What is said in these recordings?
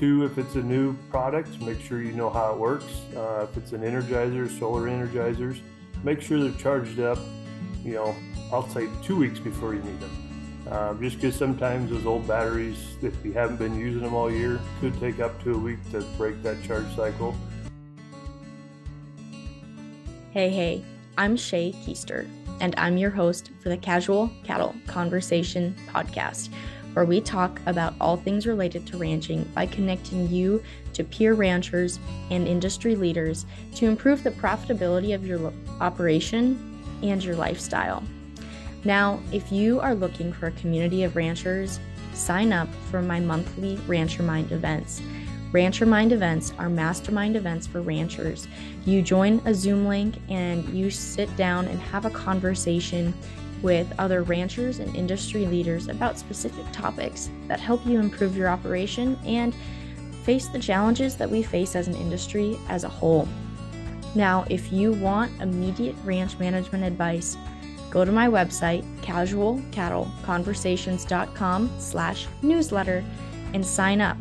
Two, if it's a new product, make sure you know how it works. Uh, if it's an energizer, solar energizers, make sure they're charged up, you know, I'll say two weeks before you need them. Um, just because sometimes those old batteries, if you haven't been using them all year, could take up to a week to break that charge cycle. Hey, hey, I'm Shay Keister, and I'm your host for the Casual Cattle Conversation podcast where we talk about all things related to ranching by connecting you to peer ranchers and industry leaders to improve the profitability of your operation and your lifestyle. Now, if you are looking for a community of ranchers, sign up for my monthly Rancher Mind events. Rancher Mind events are mastermind events for ranchers. You join a Zoom link and you sit down and have a conversation with other ranchers and industry leaders about specific topics that help you improve your operation and face the challenges that we face as an industry as a whole. Now, if you want immediate ranch management advice, go to my website, casualcattleconversations.com slash newsletter and sign up.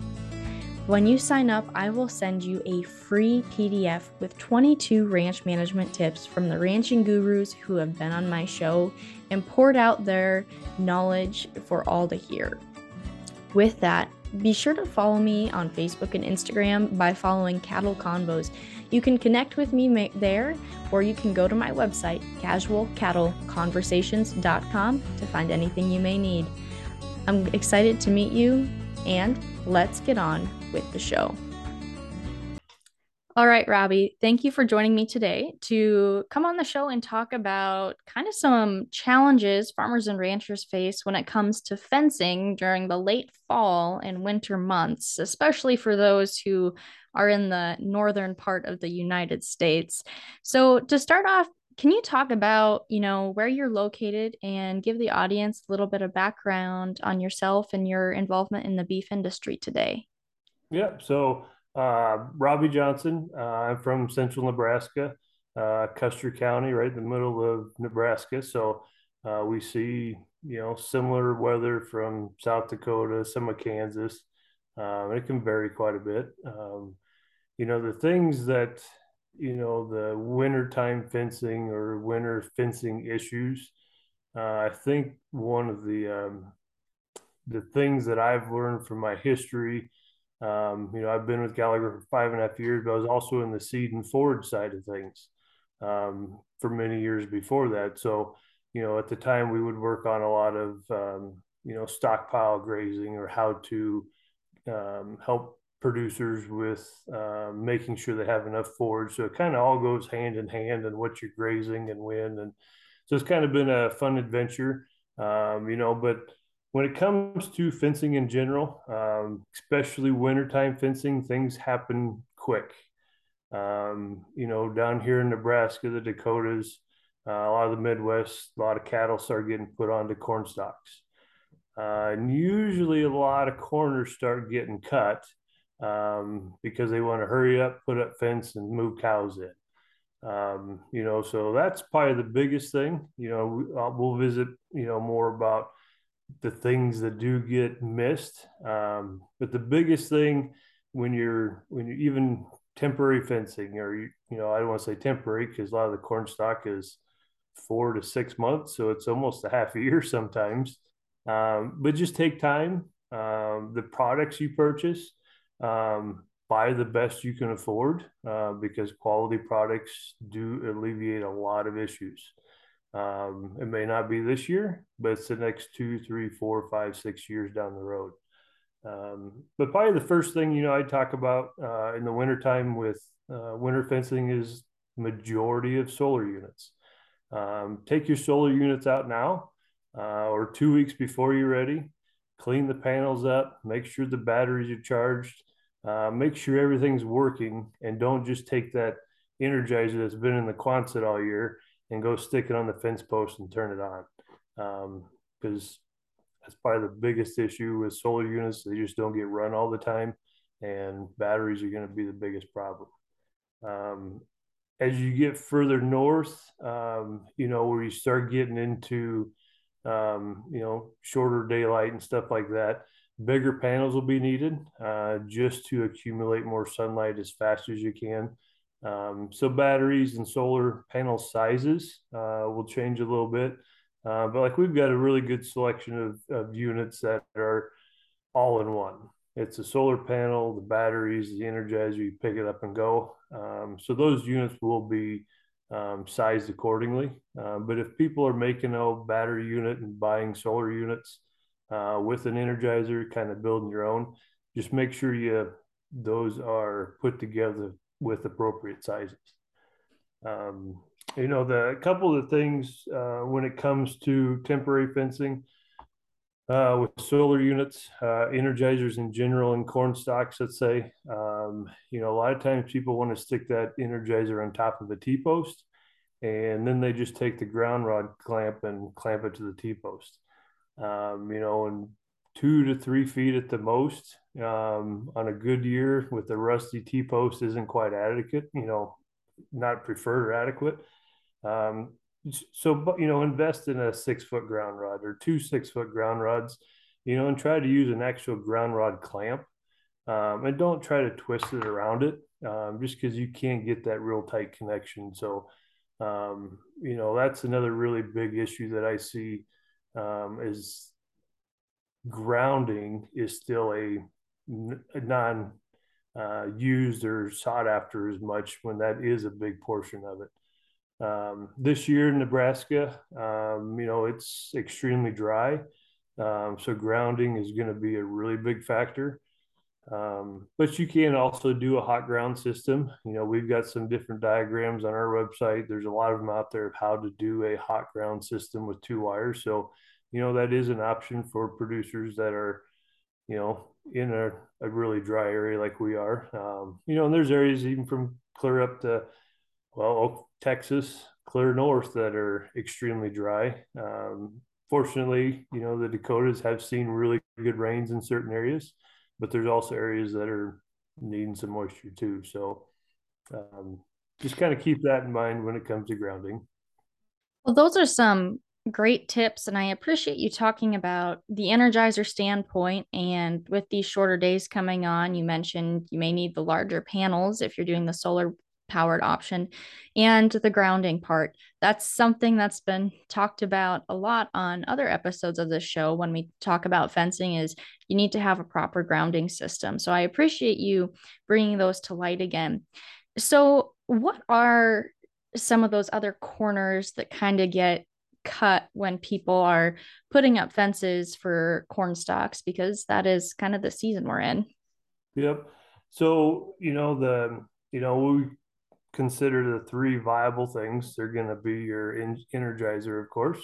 When you sign up, I will send you a free PDF with 22 ranch management tips from the ranching gurus who have been on my show and poured out their knowledge for all to hear. With that, be sure to follow me on Facebook and Instagram by following Cattle Convos. You can connect with me there, or you can go to my website, casualcattleconversations.com, to find anything you may need. I'm excited to meet you, and let's get on with the show. All right, Robbie, thank you for joining me today to come on the show and talk about kind of some challenges farmers and ranchers face when it comes to fencing during the late fall and winter months, especially for those who are in the northern part of the United States. So, to start off, can you talk about, you know, where you're located and give the audience a little bit of background on yourself and your involvement in the beef industry today? Yeah. So, uh, Robbie Johnson, uh, I'm from central Nebraska, uh, Custer County, right in the middle of Nebraska. So, uh, we see, you know, similar weather from South Dakota, some of Kansas. Um, it can vary quite a bit. Um, you know, the things that, you know, the wintertime fencing or winter fencing issues, uh, I think one of the, um, the things that I've learned from my history um, you know, I've been with Gallagher for five and a half years, but I was also in the seed and forage side of things um, for many years before that. So, you know, at the time we would work on a lot of, um, you know, stockpile grazing or how to um, help producers with uh, making sure they have enough forage. So it kind of all goes hand in hand and what you're grazing and when. And so it's kind of been a fun adventure, um, you know, but when it comes to fencing in general, um, especially wintertime fencing, things happen quick. Um, you know, down here in Nebraska, the Dakotas, uh, a lot of the Midwest, a lot of cattle start getting put onto corn stalks. Uh, and usually a lot of corners start getting cut um, because they want to hurry up, put up fence, and move cows in. Um, you know, so that's probably the biggest thing. You know, we'll visit, you know, more about the things that do get missed. Um, but the biggest thing when you're when you even temporary fencing or you, you know I don't want to say temporary because a lot of the corn stalk is four to six months, so it's almost a half a year sometimes. Um, but just take time. Um, the products you purchase, um, buy the best you can afford uh, because quality products do alleviate a lot of issues. Um, it may not be this year, but it's the next two, three, four, five, six years down the road. Um, but probably the first thing, you know, I talk about uh, in the wintertime with uh, winter fencing is majority of solar units. Um, take your solar units out now uh, or two weeks before you're ready. Clean the panels up, make sure the batteries are charged, uh, make sure everything's working, and don't just take that energizer that's been in the Quonset all year and go stick it on the fence post and turn it on. Because um, that's probably the biggest issue with solar units. They just don't get run all the time, and batteries are going to be the biggest problem. Um, as you get further north, um, you know, where you start getting into, um, you know, shorter daylight and stuff like that, bigger panels will be needed uh, just to accumulate more sunlight as fast as you can. Um, so batteries and solar panel sizes uh, will change a little bit. Uh, but like we've got a really good selection of, of units that are all in one. It's a solar panel, the batteries, the energizer, you pick it up and go. Um, so those units will be um, sized accordingly. Uh, but if people are making a battery unit and buying solar units uh, with an energizer, kind of building your own, just make sure you those are put together with appropriate sizes. Um, you know, the couple of things uh, when it comes to temporary fencing uh, with solar units, uh, energizers in general, and corn stalks, let's say, um, you know, a lot of times people want to stick that energizer on top of a T post, and then they just take the ground rod clamp and clamp it to the T post. Um, you know, and two to three feet at the most um, on a good year with the rusty T post isn't quite adequate, you know, not preferred or adequate. Um, so, you know, invest in a six foot ground rod or two six foot ground rods, you know, and try to use an actual ground rod clamp. Um, and don't try to twist it around it um, just because you can't get that real tight connection. So, um, you know, that's another really big issue that I see um, is grounding is still a non uh, used or sought after as much when that is a big portion of it. Um, this year in Nebraska, um, you know, it's extremely dry. Um, so grounding is going to be a really big factor. Um, but you can also do a hot ground system. You know, we've got some different diagrams on our website. There's a lot of them out there of how to do a hot ground system with two wires. So, you know, that is an option for producers that are, you know, in a, a really dry area like we are. Um, you know, and there's areas even from clear up to, well, Texas, clear north that are extremely dry. Um, fortunately, you know, the Dakotas have seen really good rains in certain areas, but there's also areas that are needing some moisture too. So um, just kind of keep that in mind when it comes to grounding. Well, those are some great tips and i appreciate you talking about the energizer standpoint and with these shorter days coming on you mentioned you may need the larger panels if you're doing the solar powered option and the grounding part. That's something that's been talked about a lot on other episodes of this show when we talk about fencing is you need to have a proper grounding system. So i appreciate you bringing those to light again. So what are some of those other corners that kind of get cut when people are putting up fences for corn stalks because that is kind of the season we're in. Yep. So, you know, the, you know, we consider the three viable things. They're going to be your energizer, of course,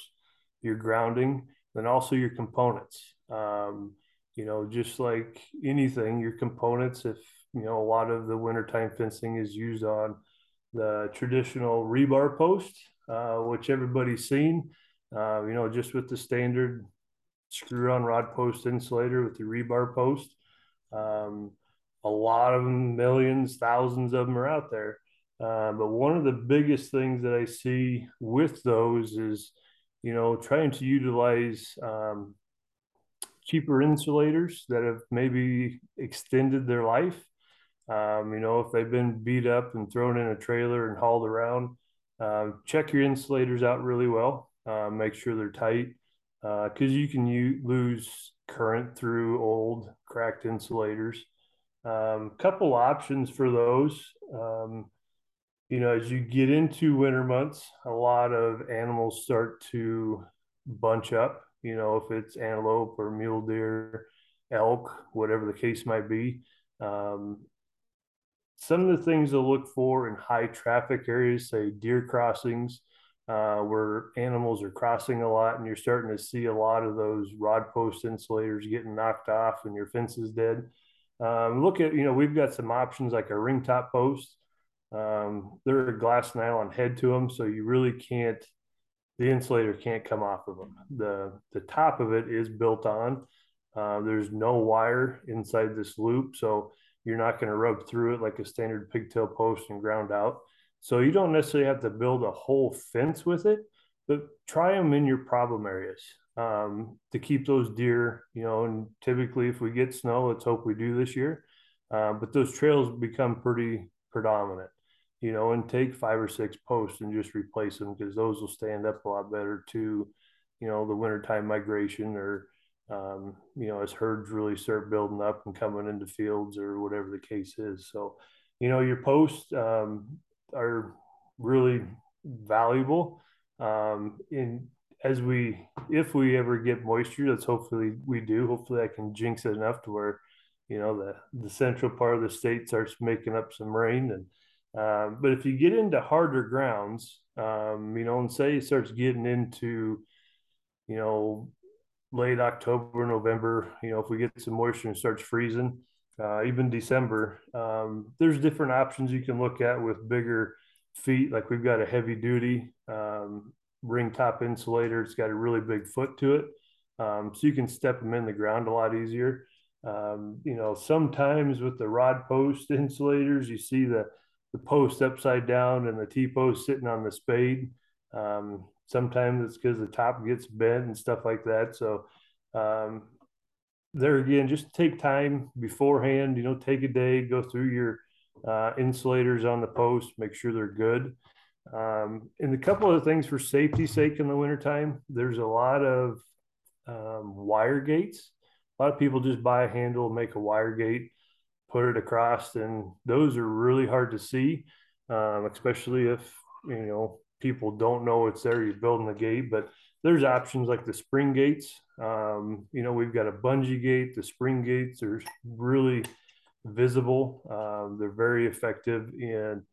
your grounding, then also your components. Um, you know, just like anything, your components, if, you know, a lot of the wintertime fencing is used on the traditional rebar post, uh, which everybody's seen. Uh, you know, just with the standard screw on rod post insulator with the rebar post. Um, a lot of them, millions, thousands of them are out there. Uh, but one of the biggest things that I see with those is, you know, trying to utilize um, cheaper insulators that have maybe extended their life. Um, you know, if they've been beat up and thrown in a trailer and hauled around, uh, check your insulators out really well. Uh, make sure they're tight because uh, you can u- lose current through old cracked insulators. Um, couple options for those. Um, you know, as you get into winter months, a lot of animals start to bunch up. You know, if it's antelope or mule deer, elk, whatever the case might be. Um, some of the things to look for in high traffic areas, say deer crossings, uh, where animals are crossing a lot, and you're starting to see a lot of those rod post insulators getting knocked off and your fence is dead. Um, look at, you know, we've got some options like a ring top post. Um, they're a glass nylon head to them, so you really can't, the insulator can't come off of them. The, the top of it is built on. Uh, there's no wire inside this loop, so you're not going to rub through it like a standard pigtail post and ground out. So you don't necessarily have to build a whole fence with it, but try them in your problem areas. um, to keep those deer, you know, and typically if we get snow, let's hope we do this year. Uh, but those trails become pretty predominant, you know, and take five or six posts and just replace them because those will stand up a lot better to, you know, the wintertime migration or, um, you know, as herds really start building up and coming into fields or whatever the case is. So, you know, your posts um, are really valuable. Um, in as we, if we ever get moisture, that's hopefully we do. Hopefully, I can jinx it enough to where, you know, the the central part of the state starts making up some rain. And um, but if you get into harder grounds, um, you know, and say it starts getting into, you know, late October, November, you know, if we get some moisture and starts freezing, uh, even December, um, there's different options you can look at with bigger feet. Like we've got a heavy duty um, ring top insulator. It's got a really big foot to it. Um, so you can step them in the ground a lot easier. Um, you know, sometimes with the rod post insulators, you see the, the post upside down and the T post sitting on the spade. Um, sometimes it's because the top gets bent and stuff like that. So, um, there again, just take time beforehand, you know, take a day, go through your uh, insulators on the post, make sure they're good. Um, and a couple of things for safety's sake in the wintertime, there's a lot of um, wire gates. A lot of people just buy a handle, make a wire gate, put it across, and those are really hard to see, um, especially if you know people don't know it's there. You're building the gate, but there's options like the spring gates. Um, you know, we've got a bungee gate. The spring gates are really visible. Um, they're very effective in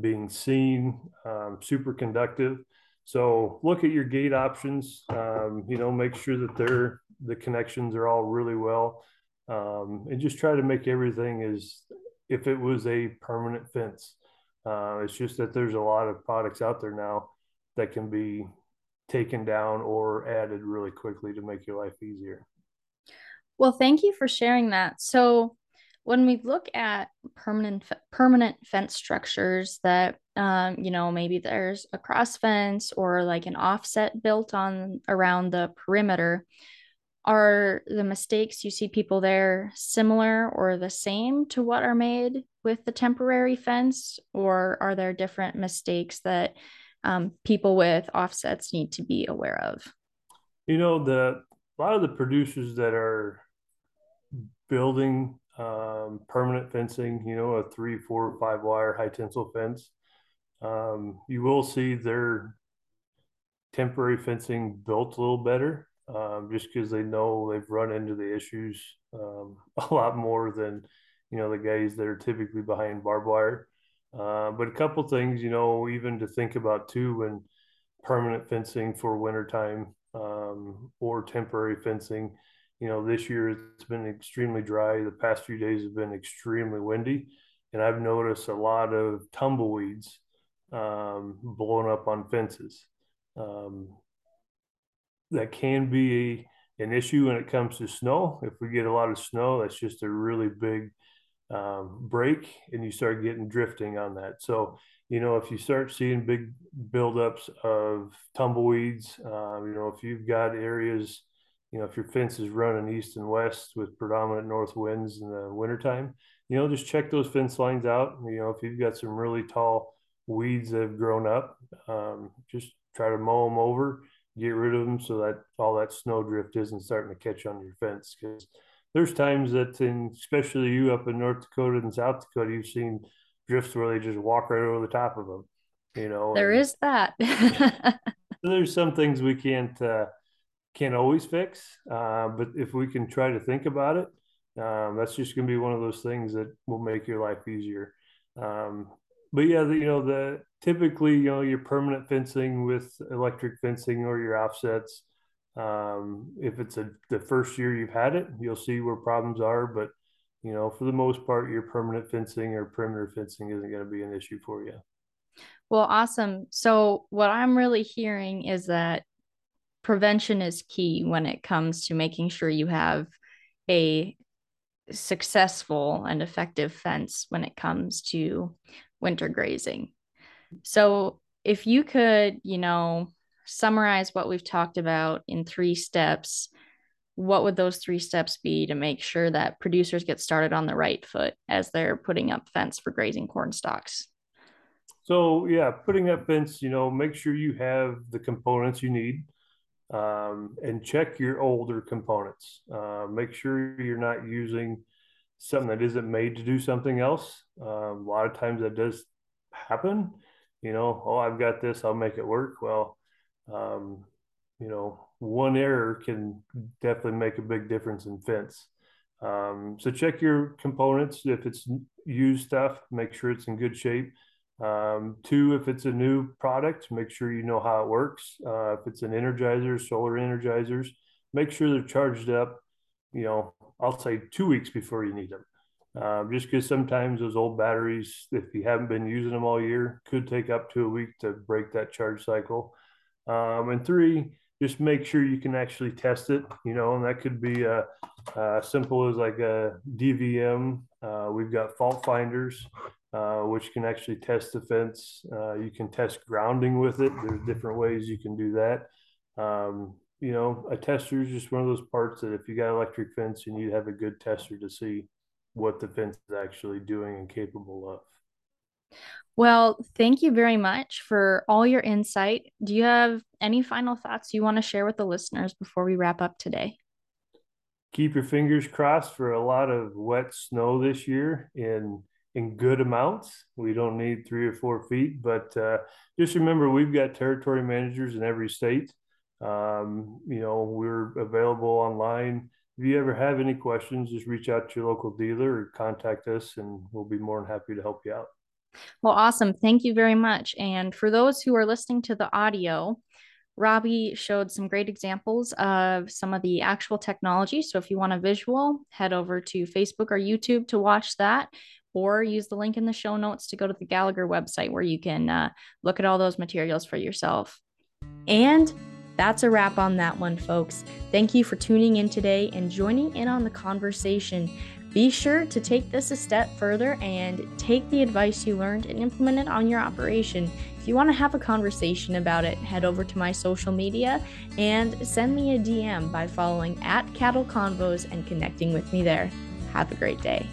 being seen, um, super conductive. So look at your gate options. Um, you know, make sure that they're the connections are all really well, um, and just try to make everything as if it was a permanent fence. Uh, it's just that there's a lot of products out there now that can be taken down or added really quickly to make your life easier. Well, thank you for sharing that. So, when we look at permanent permanent fence structures that um, you know maybe there's a cross fence or like an offset built on around the perimeter are the mistakes you see people there similar or the same to what are made with the temporary fence or are there different mistakes that um, people with offsets need to be aware of you know the a lot of the producers that are building um, permanent fencing, you know, a three, four, five wire high tensile fence. Um, you will see their temporary fencing built a little better um, just because they know they've run into the issues um, a lot more than, you know, the guys that are typically behind barbed wire. Uh, but a couple things, you know, even to think about too when permanent fencing for wintertime um, or temporary fencing you know, this year it's been extremely dry. The past few days have been extremely windy, and I've noticed a lot of tumbleweeds um, blowing up on fences. Um, that can be an issue when it comes to snow. If we get a lot of snow, that's just a really big um, break, and you start getting drifting on that. So, you know, if you start seeing big buildups of tumbleweeds, uh, you know, if you've got areas you know, if your fence is running east and west with predominant north winds in the wintertime, you know, just check those fence lines out. You know, if you've got some really tall weeds that have grown up, um, just try to mow them over, get rid of them so that all that snow drift isn't starting to catch on your fence. Because there's times that, in, especially you up in North Dakota and South Dakota, you've seen drifts where they just walk right over the top of them. You know, there and, is that. there's some things we can't. Uh, can't always fix, uh, but if we can try to think about it, um, that's just going to be one of those things that will make your life easier. Um, but yeah, the, you know, the typically, you know, your permanent fencing with electric fencing or your offsets. Um, if it's a, the first year you've had it, you'll see where problems are. But you know, for the most part, your permanent fencing or perimeter fencing isn't going to be an issue for you. Well, awesome. So, what I'm really hearing is that prevention is key when it comes to making sure you have a successful and effective fence when it comes to winter grazing. So, if you could, you know, summarize what we've talked about in three steps, what would those three steps be to make sure that producers get started on the right foot as they're putting up fence for grazing corn stalks? So yeah, putting up fence, you know, make sure you have the components you need um, and check your older components. Uh, make sure you're not using something that isn't made to do something else. Uh, a lot of times that does happen. You know, oh, I've got this, I'll make it work. Well, um, you know, one error can definitely make a big difference in fence. Um, so check your components. If it's used stuff, make sure it's in good shape. Um, two, if it's a new product, make sure you know how it works. Uh, if it's an energizer, solar energizers, make sure they're charged up, you know, I'll say two weeks before you need them. Um, just because sometimes those old batteries, if you haven't been using them all year, could take up to a week to break that charge cycle. Um, and three, just make sure you can actually test it, you know, and that could be uh, uh, simple as like a DVM. Uh, we've got fault finders, uh, which can actually test the fence. You can test grounding with it. There's different ways you can do that. Um, you know, a tester is just one of those parts that if you got electric fence, and you need to have a good tester to see what the fence is actually doing and capable of. Well, thank you very much for all your insight. Do you have any final thoughts you want to share with the listeners before we wrap up today? Keep your fingers crossed for a lot of wet snow this year in in good amounts. We don't need three or four feet, but uh, just remember we've got territory managers in every state. Um, you know, we're available online. If you ever have any questions, just reach out to your local dealer or contact us, and we'll be more than happy to help you out. Well, awesome. Thank you very much. And for those who are listening to the audio, Robbie showed some great examples of some of the actual technology. So if you want a visual, head over to Facebook or YouTube to watch that, or use the link in the show notes to go to the Gallagher website where you can uh, look at all those materials for yourself. And that's a wrap on that one, folks. Thank you for tuning in today and joining in on the conversation. Be sure to take this a step further and take the advice you learned and implement it on your operation. If you want to have a conversation about it, head over to my social media and send me a DM by following at Cattle Convos and connecting with me there. Have a great day.